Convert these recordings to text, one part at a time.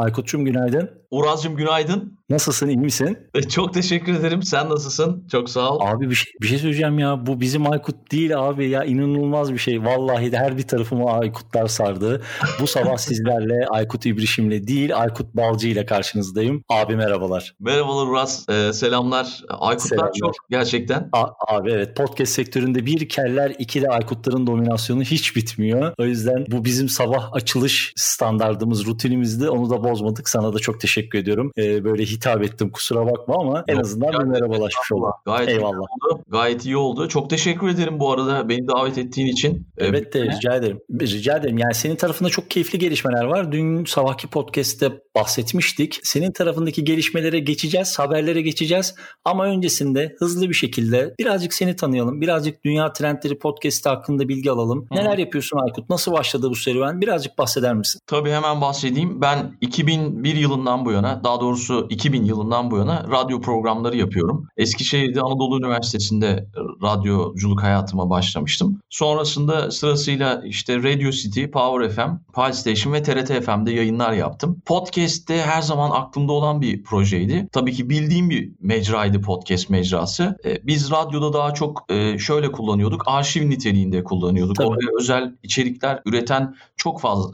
Aykut'cum günaydın. Uraz'cığım günaydın. Nasılsın, iyi misin? E, çok teşekkür ederim. Sen nasılsın? Çok sağ ol. Abi bir şey, bir şey söyleyeceğim ya. Bu bizim Aykut değil abi ya. inanılmaz bir şey. Vallahi de her bir tarafımı Aykutlar sardı. Bu sabah sizlerle Aykut İbrişim'le değil Aykut Balcı ile karşınızdayım. Abi merhabalar. Merhabalar Uraz. Ee, selamlar. Aykutlar selamlar. çok gerçekten. A- abi evet podcast sektöründe bir keller iki de Aykutların dominasyonu hiç bitmiyor. O yüzden bu bizim sabah açılış standartımız, rutinimizdi. Onu da bozmadık. Sana da çok teşekkür ediyorum. Ee, böyle hitap ettim kusura bakma ama en Yok, azından bir merhabalaşmış olduk. Gayet Eyvallah. Iyi oldu. Gayet iyi oldu. Çok teşekkür ederim bu arada beni davet ettiğin için. Ee, evet de rica ederim. Rica ederim. Yani senin tarafında çok keyifli gelişmeler var. Dün sabahki podcast'te bahsetmiştik. Senin tarafındaki gelişmelere geçeceğiz, haberlere geçeceğiz. Ama öncesinde hızlı bir şekilde birazcık seni tanıyalım. Birazcık Dünya Trendleri podcast'i hakkında bilgi alalım. Hı. Neler yapıyorsun Aykut? Nasıl başladı bu serüven? Birazcık bahseder misin? Tabii hemen bahsedeyim. Ben 2001 yılından bu yana, daha doğrusu 2000 yılından bu yana radyo programları yapıyorum. Eskişehir'de Anadolu Üniversitesi'nde radyoculuk hayatıma başlamıştım. Sonrasında sırasıyla işte Radio City, Power FM, Pal Station ve TRT FM'de yayınlar yaptım. Podcast'te her zaman aklımda olan bir projeydi. Tabii ki bildiğim bir mecraydı podcast mecrası. Ee, biz radyoda daha çok e, şöyle kullanıyorduk. Arşiv niteliğinde kullanıyorduk. Tabii. Oraya özel içerikler üreten çok fazla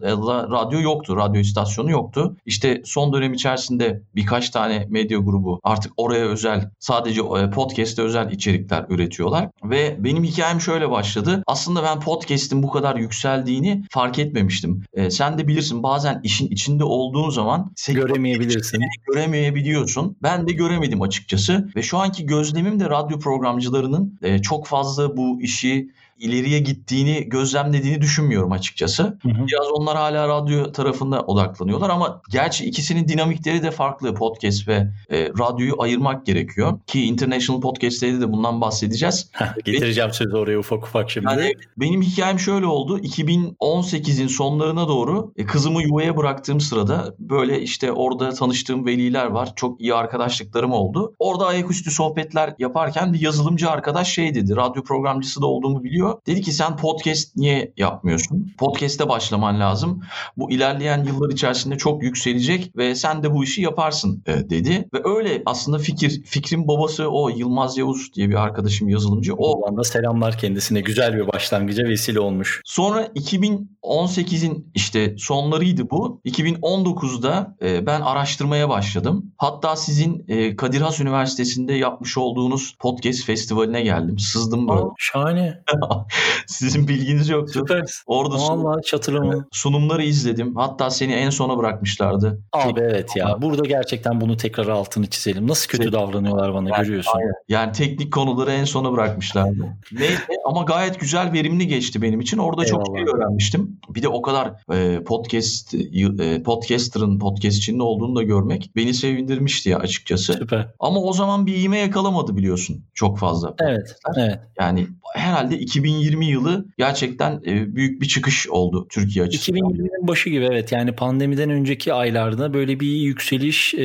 radyo yoktu. Radyo istasyonu yoktu. İşte son dönem içerisinde birkaç tane medya grubu artık oraya özel sadece e, podcast'te özel içerikler üretiyorlar. Ve benim hikayem şöyle başladı. Aslında ben podcast'in bu kadar yükseldiğini fark etmemiştim. Ee, sen de bilirsin bazen işin içinde olduğun zaman göremeyebilirsin. Göremeyebiliyorsun. Ben de göremedim açıkçası. Ve şu anki gözlemim de radyo programcılarının e, çok fazla bu işi ileriye gittiğini gözlemlediğini düşünmüyorum açıkçası. Hı hı. Biraz onlar hala radyo tarafında odaklanıyorlar ama gerçi ikisinin dinamikleri de farklı. Podcast ve e, radyoyu ayırmak gerekiyor. Ki International Podcast'te de bundan bahsedeceğiz. Getireceğim sözü oraya ufak ufak şimdi. Yani benim hikayem şöyle oldu. 2018'in sonlarına doğru e, kızımı yuvaya bıraktığım sırada böyle işte orada tanıştığım veliler var. Çok iyi arkadaşlıklarım oldu. Orada ayaküstü sohbetler yaparken bir yazılımcı arkadaş şey dedi. Radyo programcısı da olduğumu biliyor geliyor. Dedi ki sen podcast niye yapmıyorsun? Podcast'e başlaman lazım. Bu ilerleyen yıllar içerisinde çok yükselecek ve sen de bu işi yaparsın e, dedi. Ve öyle aslında fikir fikrin babası o Yılmaz Yavuz diye bir arkadaşım yazılımcı. O anda selamlar kendisine. Güzel bir başlangıca vesile olmuş. Sonra 2018'in işte sonlarıydı bu. 2019'da e, ben araştırmaya başladım. Hatta sizin e, Kadir Has Üniversitesi'nde yapmış olduğunuz podcast festivaline geldim. Sızdım böyle. Aa, şahane. Sizin bilginiz yoktu. Süper. Orada Vallahi sun- sunumları izledim. Hatta seni en sona bırakmışlardı. Abi evet ya. Burada gerçekten bunu tekrar altını çizelim. Nasıl kötü davranıyorlar bana yani, görüyorsun. Aynen. Yani teknik konuları en sona bırakmışlardı. Neyse ama gayet güzel verimli geçti benim için. Orada Eyvallah. çok şey öğrenmiştim. Bir de o kadar e, podcast e, podcaster'ın podcast içinde olduğunu da görmek beni sevindirmişti ya açıkçası. Süper. Ama o zaman bir iğme yakalamadı biliyorsun çok fazla. Evet. Evet. Yani herhalde 2020 yılı gerçekten e, büyük bir çıkış oldu Türkiye açısından. 2020'nin başı gibi evet yani pandemiden önceki aylarda böyle bir yükseliş e,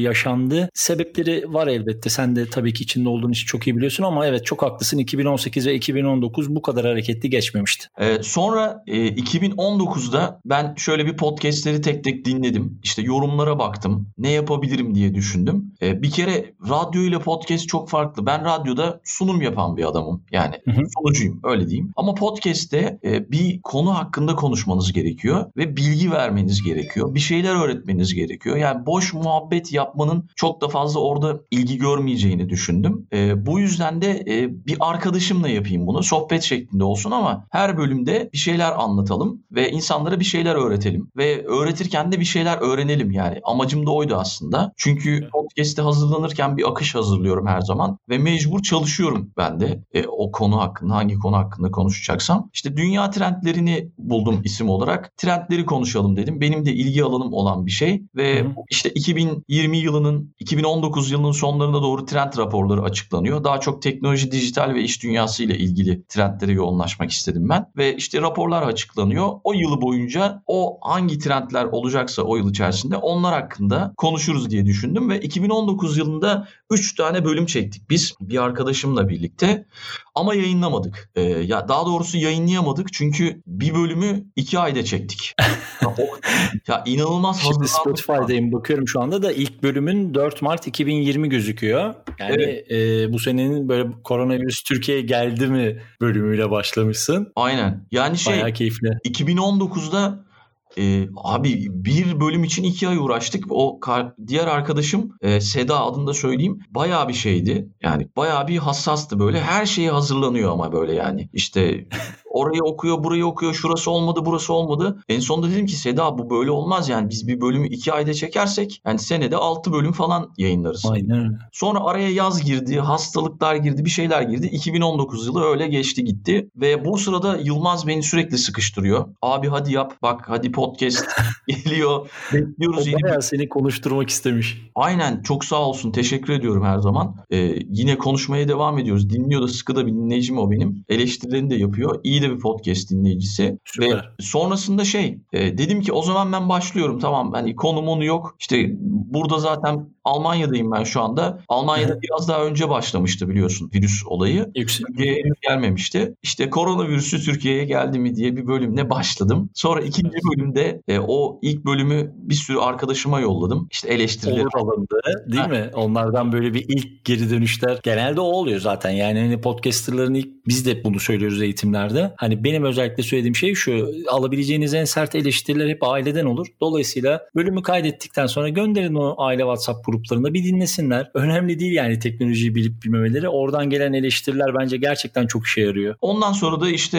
yaşandı. Sebepleri var elbette sen de tabii ki içinde olduğun için çok iyi biliyorsun ama evet çok haklısın 2018 ve 2019 bu kadar hareketli geçmemişti. E, sonra e, 2019'da ben şöyle bir podcastleri tek tek dinledim. İşte yorumlara baktım. Ne yapabilirim diye düşündüm. E, bir kere radyo ile podcast çok farklı. Ben radyoda sunum yapan bir adamım. Yani. Sunucuyum öyle diyeyim. Ama podcast'te e, bir konu hakkında konuşmanız gerekiyor ve bilgi vermeniz gerekiyor. Bir şeyler öğretmeniz gerekiyor. Yani boş muhabbet yapmanın çok da fazla orada ilgi görmeyeceğini düşündüm. E, bu yüzden de e, bir arkadaşımla yapayım bunu. Sohbet şeklinde olsun ama her bölümde bir şeyler anlatalım ve insanlara bir şeyler öğretelim. Ve öğretirken de bir şeyler öğrenelim yani. Amacım da oydu aslında. Çünkü podcast'te hazırlanırken bir akış hazırlıyorum her zaman ve mecbur çalışıyorum ben de e, o konu hakkında hangi konu hakkında konuşacaksam. İşte dünya trendlerini buldum isim olarak. Trendleri konuşalım dedim. Benim de ilgi alanım olan bir şey ve Hı. işte 2020 yılının 2019 yılının sonlarına doğru trend raporları açıklanıyor. Daha çok teknoloji, dijital ve iş dünyası ile ilgili trendlere yoğunlaşmak istedim ben. Ve işte raporlar açıklanıyor. O yılı boyunca o hangi trendler olacaksa o yıl içerisinde onlar hakkında konuşuruz diye düşündüm ve 2019 yılında 3 tane bölüm çektik biz bir arkadaşımla birlikte ama yayınlamadık. Ee, ya daha doğrusu yayınlayamadık çünkü bir bölümü iki ayda çektik. ya, o, ya inanılmaz Şimdi Spotify'dayım bakıyorum şu anda da ilk bölümün 4 Mart 2020 gözüküyor. Yani evet. e, bu senenin böyle koronavirüs Türkiye'ye geldi mi bölümüyle başlamışsın. Aynen. Yani şey Bayağı keyifli. 2019'da e, abi bir bölüm için iki ay uğraştık. O diğer arkadaşım e, Seda adında söyleyeyim bayağı bir şeydi. Yani bayağı bir hassastı böyle. Her şeye hazırlanıyor ama böyle yani. İşte Orayı okuyor, burayı okuyor, şurası olmadı, burası olmadı. En sonunda dedim ki Seda bu böyle olmaz yani biz bir bölümü iki ayda çekersek yani senede altı bölüm falan yayınlarız. Aynen öyle. Sonra araya yaz girdi, hastalıklar girdi, bir şeyler girdi. 2019 yılı öyle geçti gitti ve bu sırada Yılmaz beni sürekli sıkıştırıyor. Abi hadi yap, bak hadi podcast geliyor, bekliyoruz. O bayağı seni konuşturmak istemiş. Aynen çok sağ olsun, teşekkür ediyorum her zaman. Ee, yine konuşmaya devam ediyoruz. Dinliyor da sıkı da bir dinleyicim o benim. Eleştirilerini de yapıyor. İyi iyi de bir podcast dinleyicisi. Süper. Ve sonrasında şey e, dedim ki o zaman ben başlıyorum tamam hani konum onu yok. İşte burada zaten Almanya'dayım ben şu anda. Almanya'da evet. biraz daha önce başlamıştı biliyorsun virüs olayı. Yüksek. Türkiye'ye henüz gelmemişti. İşte koronavirüsü Türkiye'ye geldi mi diye bir bölümle başladım. Sonra ikinci bölümde e, o ilk bölümü bir sürü arkadaşıma yolladım. İşte eleştiriler. Alındı değil ha. mi? Onlardan böyle bir ilk geri dönüşler genelde o oluyor zaten. Yani hani podcasterların ilk biz de bunu söylüyoruz eğitimlerde. Hani benim özellikle söylediğim şey şu alabileceğiniz en sert eleştiriler hep aileden olur. Dolayısıyla bölümü kaydettikten sonra gönderin o aile WhatsApp gruplarında bir dinlesinler. Önemli değil yani teknolojiyi bilip bilmemeleri. Oradan gelen eleştiriler bence gerçekten çok işe yarıyor. Ondan sonra da işte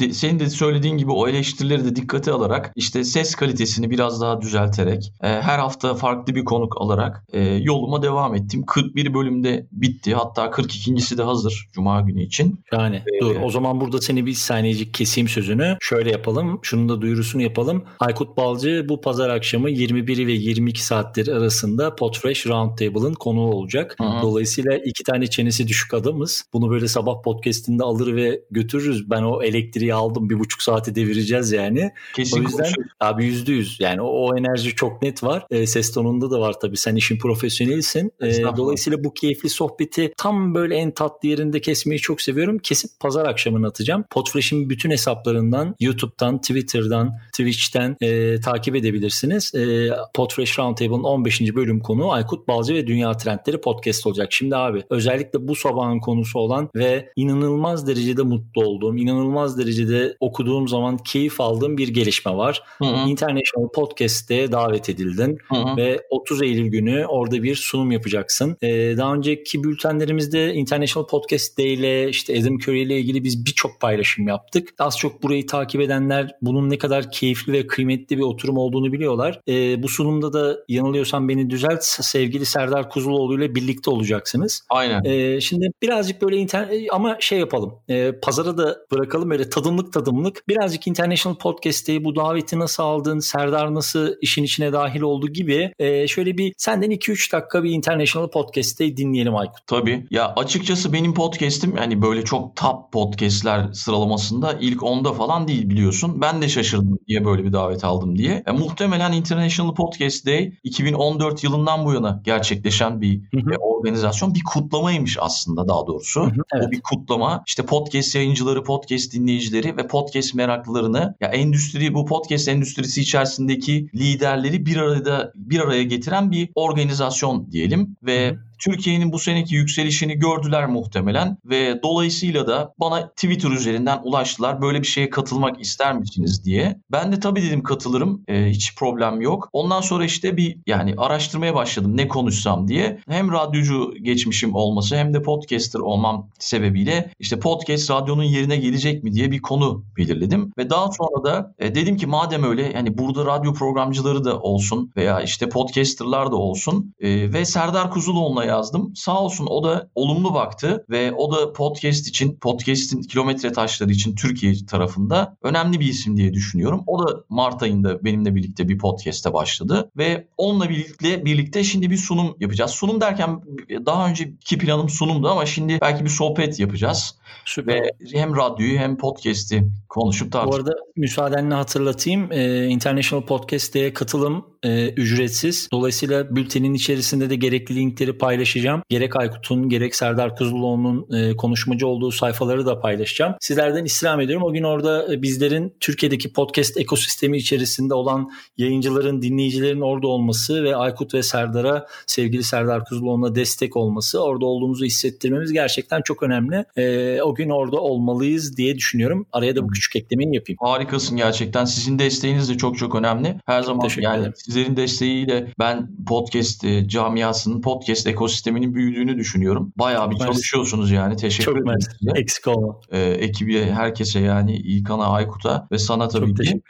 e, senin de söylediğin gibi o eleştirileri de dikkate alarak işte ses kalitesini biraz daha düzelterek e, her hafta farklı bir konuk alarak e, yoluma devam ettim. 41 bölümde bitti. Hatta 42.si de hazır Cuma günü için. Yani ee, dur o zaman burada seni bir saniyecik keseyim sözünü. Şöyle yapalım. Şunun da duyurusunu yapalım. Aykut Balcı bu pazar akşamı 21 ve 22 saatleri arasında Podfresh Roundtable'ın konuğu olacak. Hı-hı. Dolayısıyla iki tane çenesi düşük adamız. Bunu böyle sabah podcastinde alır ve götürürüz. Ben o elektriği aldım. Bir buçuk saati devireceğiz yani. Kesin o yüzden konuşuyor. abi yüzde yüz. Yani o, o enerji çok net var. E, ses tonunda da var tabii. Sen işin profesyonelisin. E, dolayısıyla bu keyifli sohbeti tam böyle en tatlı yerinde kesmeyi çok seviyorum. Kesip pazar akşamını atacağım. Podfresh'in bütün hesaplarından, YouTube'dan, Twitter'dan, Twitch'ten e, takip edebilirsiniz. E, Podfresh Roundtable'ın 15. bölüm konu Aykut Balcı ve Dünya Trendleri podcast olacak. Şimdi abi özellikle bu sabahın konusu olan ve inanılmaz derecede mutlu olduğum, inanılmaz derecede okuduğum zaman keyif aldığım bir gelişme var. Hı hı. International Podcast'te davet edildin hı hı. ve 30 Eylül günü orada bir sunum yapacaksın. Ee, daha önceki bültenlerimizde International Podcast Day ile işte Adam Curry ile ilgili biz birçok paylaşım yaptık. Az çok burayı takip edenler bunun ne kadar keyifli ve kıymetli bir oturum olduğunu biliyorlar. E, bu sunumda da yanılıyorsam beni düzelt sevgili Serdar Kuzuloğlu ile birlikte olacaksınız. Aynen. E, şimdi birazcık böyle internet ama şey yapalım. E, pazara da bırakalım böyle tadımlık tadımlık. Birazcık International Podcast'te bu daveti nasıl aldın? Serdar nasıl işin içine dahil oldu gibi. E, şöyle bir senden 2-3 dakika bir International Podcast'te dinleyelim Aykut. Tabii. Ya açıkçası benim podcast'im yani böyle çok top podcast'ler sıralamasında ilk 10'da falan değil biliyorsun. Ben de şaşırdım diye böyle bir davet aldım diye. E, muhtemelen International Podcast Day 2014 yılından bu yana gerçekleşen bir e, organizasyon. Bir kutlamaymış aslında daha doğrusu. Hı hı, evet. O bir kutlama. İşte podcast yayıncıları, podcast dinleyicileri ve podcast meraklılarını ya endüstri bu podcast endüstrisi içerisindeki liderleri bir arada bir araya getiren bir organizasyon diyelim ve hı hı Türkiye'nin bu seneki yükselişini gördüler muhtemelen ve dolayısıyla da bana Twitter üzerinden ulaştılar. Böyle bir şeye katılmak ister misiniz diye. Ben de tabii dedim katılırım. E, hiç problem yok. Ondan sonra işte bir yani araştırmaya başladım ne konuşsam diye. Hem radyocu geçmişim olması hem de podcaster olmam sebebiyle işte podcast radyonun yerine gelecek mi diye bir konu belirledim. Ve daha sonra da e, dedim ki madem öyle yani burada radyo programcıları da olsun veya işte podcasterlar da olsun e, ve Serdar Kuzuloğlu'na yazdım. Sağ olsun o da olumlu baktı ve o da podcast için, podcast'in kilometre taşları için Türkiye tarafında önemli bir isim diye düşünüyorum. O da Mart ayında benimle birlikte bir podcast'e başladı ve onunla birlikte birlikte şimdi bir sunum yapacağız. Sunum derken daha önceki planım sunumdu ama şimdi belki bir sohbet yapacağız. Süper. Ve hem radyoyu hem podcast'i konuşup tartışacağız. Bu arada müsaadenle hatırlatayım. Ee, International Podcast'e katılım e, ücretsiz. Dolayısıyla bültenin içerisinde de gerekli linkleri paylaşacağım. Gerek Aykut'un gerek Serdar Kuzuloğlu'nun e, konuşmacı olduğu sayfaları da paylaşacağım. Sizlerden istirham ediyorum. O gün orada e, bizlerin Türkiye'deki podcast ekosistemi içerisinde olan yayıncıların, dinleyicilerin orada olması ve Aykut ve Serdar'a sevgili Serdar Kuzuloğlu'na destek olması, orada olduğumuzu hissettirmemiz gerçekten çok önemli. E, o gün orada olmalıyız diye düşünüyorum. Araya da bu küçük eklemeyi yapayım. Harikasın gerçekten. Sizin desteğiniz de çok çok önemli. Her zaman yani sizlerin desteğiyle ben podcast e, camiasının, podcast ekosisteminin büyüdüğünü düşünüyorum. Bayağı bir çalışıyorsunuz yani. Teşekkür çok ederim size. Eksik olma. Ee, ekibi herkese yani İlkan'a, Aykut'a ve sana tabii çok ki.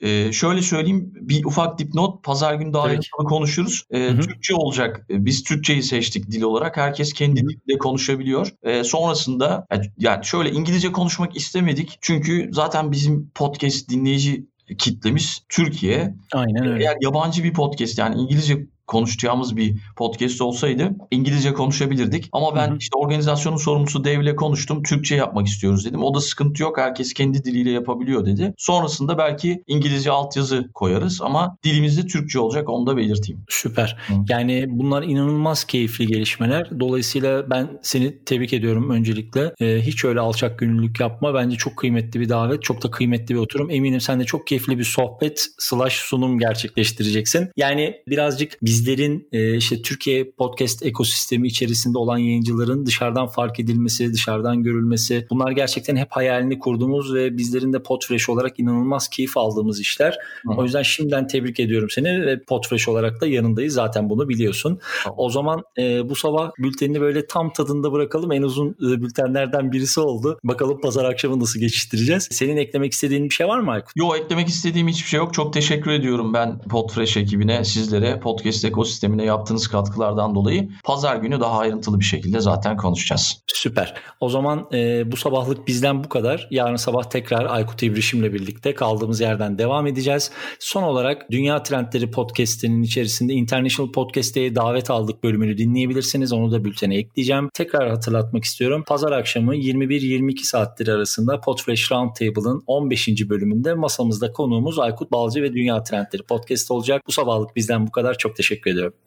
Ee, şöyle söyleyeyim bir ufak dipnot pazar günü daha ayrıntılı konuşuruz. Ee, Türkçe olacak. Ee, biz Türkçeyi seçtik dil olarak. Herkes kendi dilinde konuşabiliyor. Ee, sonrasında yani şöyle İngilizce konuşmak istemedik. Çünkü zaten bizim podcast dinleyici kitlemiz Türkiye. Aynen öyle. Eğer yabancı bir podcast yani İngilizce konuşacağımız bir podcast olsaydı İngilizce konuşabilirdik. Ama ben işte organizasyonun sorumlusu Devle konuştum. Türkçe yapmak istiyoruz dedim. O da sıkıntı yok. Herkes kendi diliyle yapabiliyor dedi. Sonrasında belki İngilizce altyazı koyarız ama dilimizde Türkçe olacak onu da belirteyim. Süper. Hı. Yani bunlar inanılmaz keyifli gelişmeler. Dolayısıyla ben seni tebrik ediyorum öncelikle. Ee, hiç öyle alçak gönüllülük yapma. Bence çok kıymetli bir davet. Çok da kıymetli bir oturum. Eminim sen de çok keyifli bir sohbet slash sunum gerçekleştireceksin. Yani birazcık biz bizlerin e, işte Türkiye podcast ekosistemi içerisinde olan yayıncıların dışarıdan fark edilmesi, dışarıdan görülmesi bunlar gerçekten hep hayalini kurduğumuz ve bizlerin de Podfresh olarak inanılmaz keyif aldığımız işler. Hı. O yüzden şimdiden tebrik ediyorum seni ve Podfresh olarak da yanındayız. Zaten bunu biliyorsun. Hı. O zaman e, bu sabah bültenini böyle tam tadında bırakalım. En uzun e, bültenlerden birisi oldu. Bakalım pazar akşamı nasıl geçiştireceğiz. Senin eklemek istediğin bir şey var mı Aykut? Yok eklemek istediğim hiçbir şey yok. Çok teşekkür ediyorum ben Podfresh ekibine, sizlere, podcast ekosistemine yaptığınız katkılardan dolayı pazar günü daha ayrıntılı bir şekilde zaten konuşacağız. Süper. O zaman e, bu sabahlık bizden bu kadar. Yarın sabah tekrar Aykut İbrişim'le birlikte kaldığımız yerden devam edeceğiz. Son olarak Dünya Trendleri Podcast'inin içerisinde International Podcast'e davet aldık bölümünü dinleyebilirsiniz. Onu da bültene ekleyeceğim. Tekrar hatırlatmak istiyorum. Pazar akşamı 21-22 saatleri arasında Podfresh Roundtable'ın 15. bölümünde masamızda konuğumuz Aykut Balcı ve Dünya Trendleri Podcast olacak. Bu sabahlık bizden bu kadar. Çok teşekkür.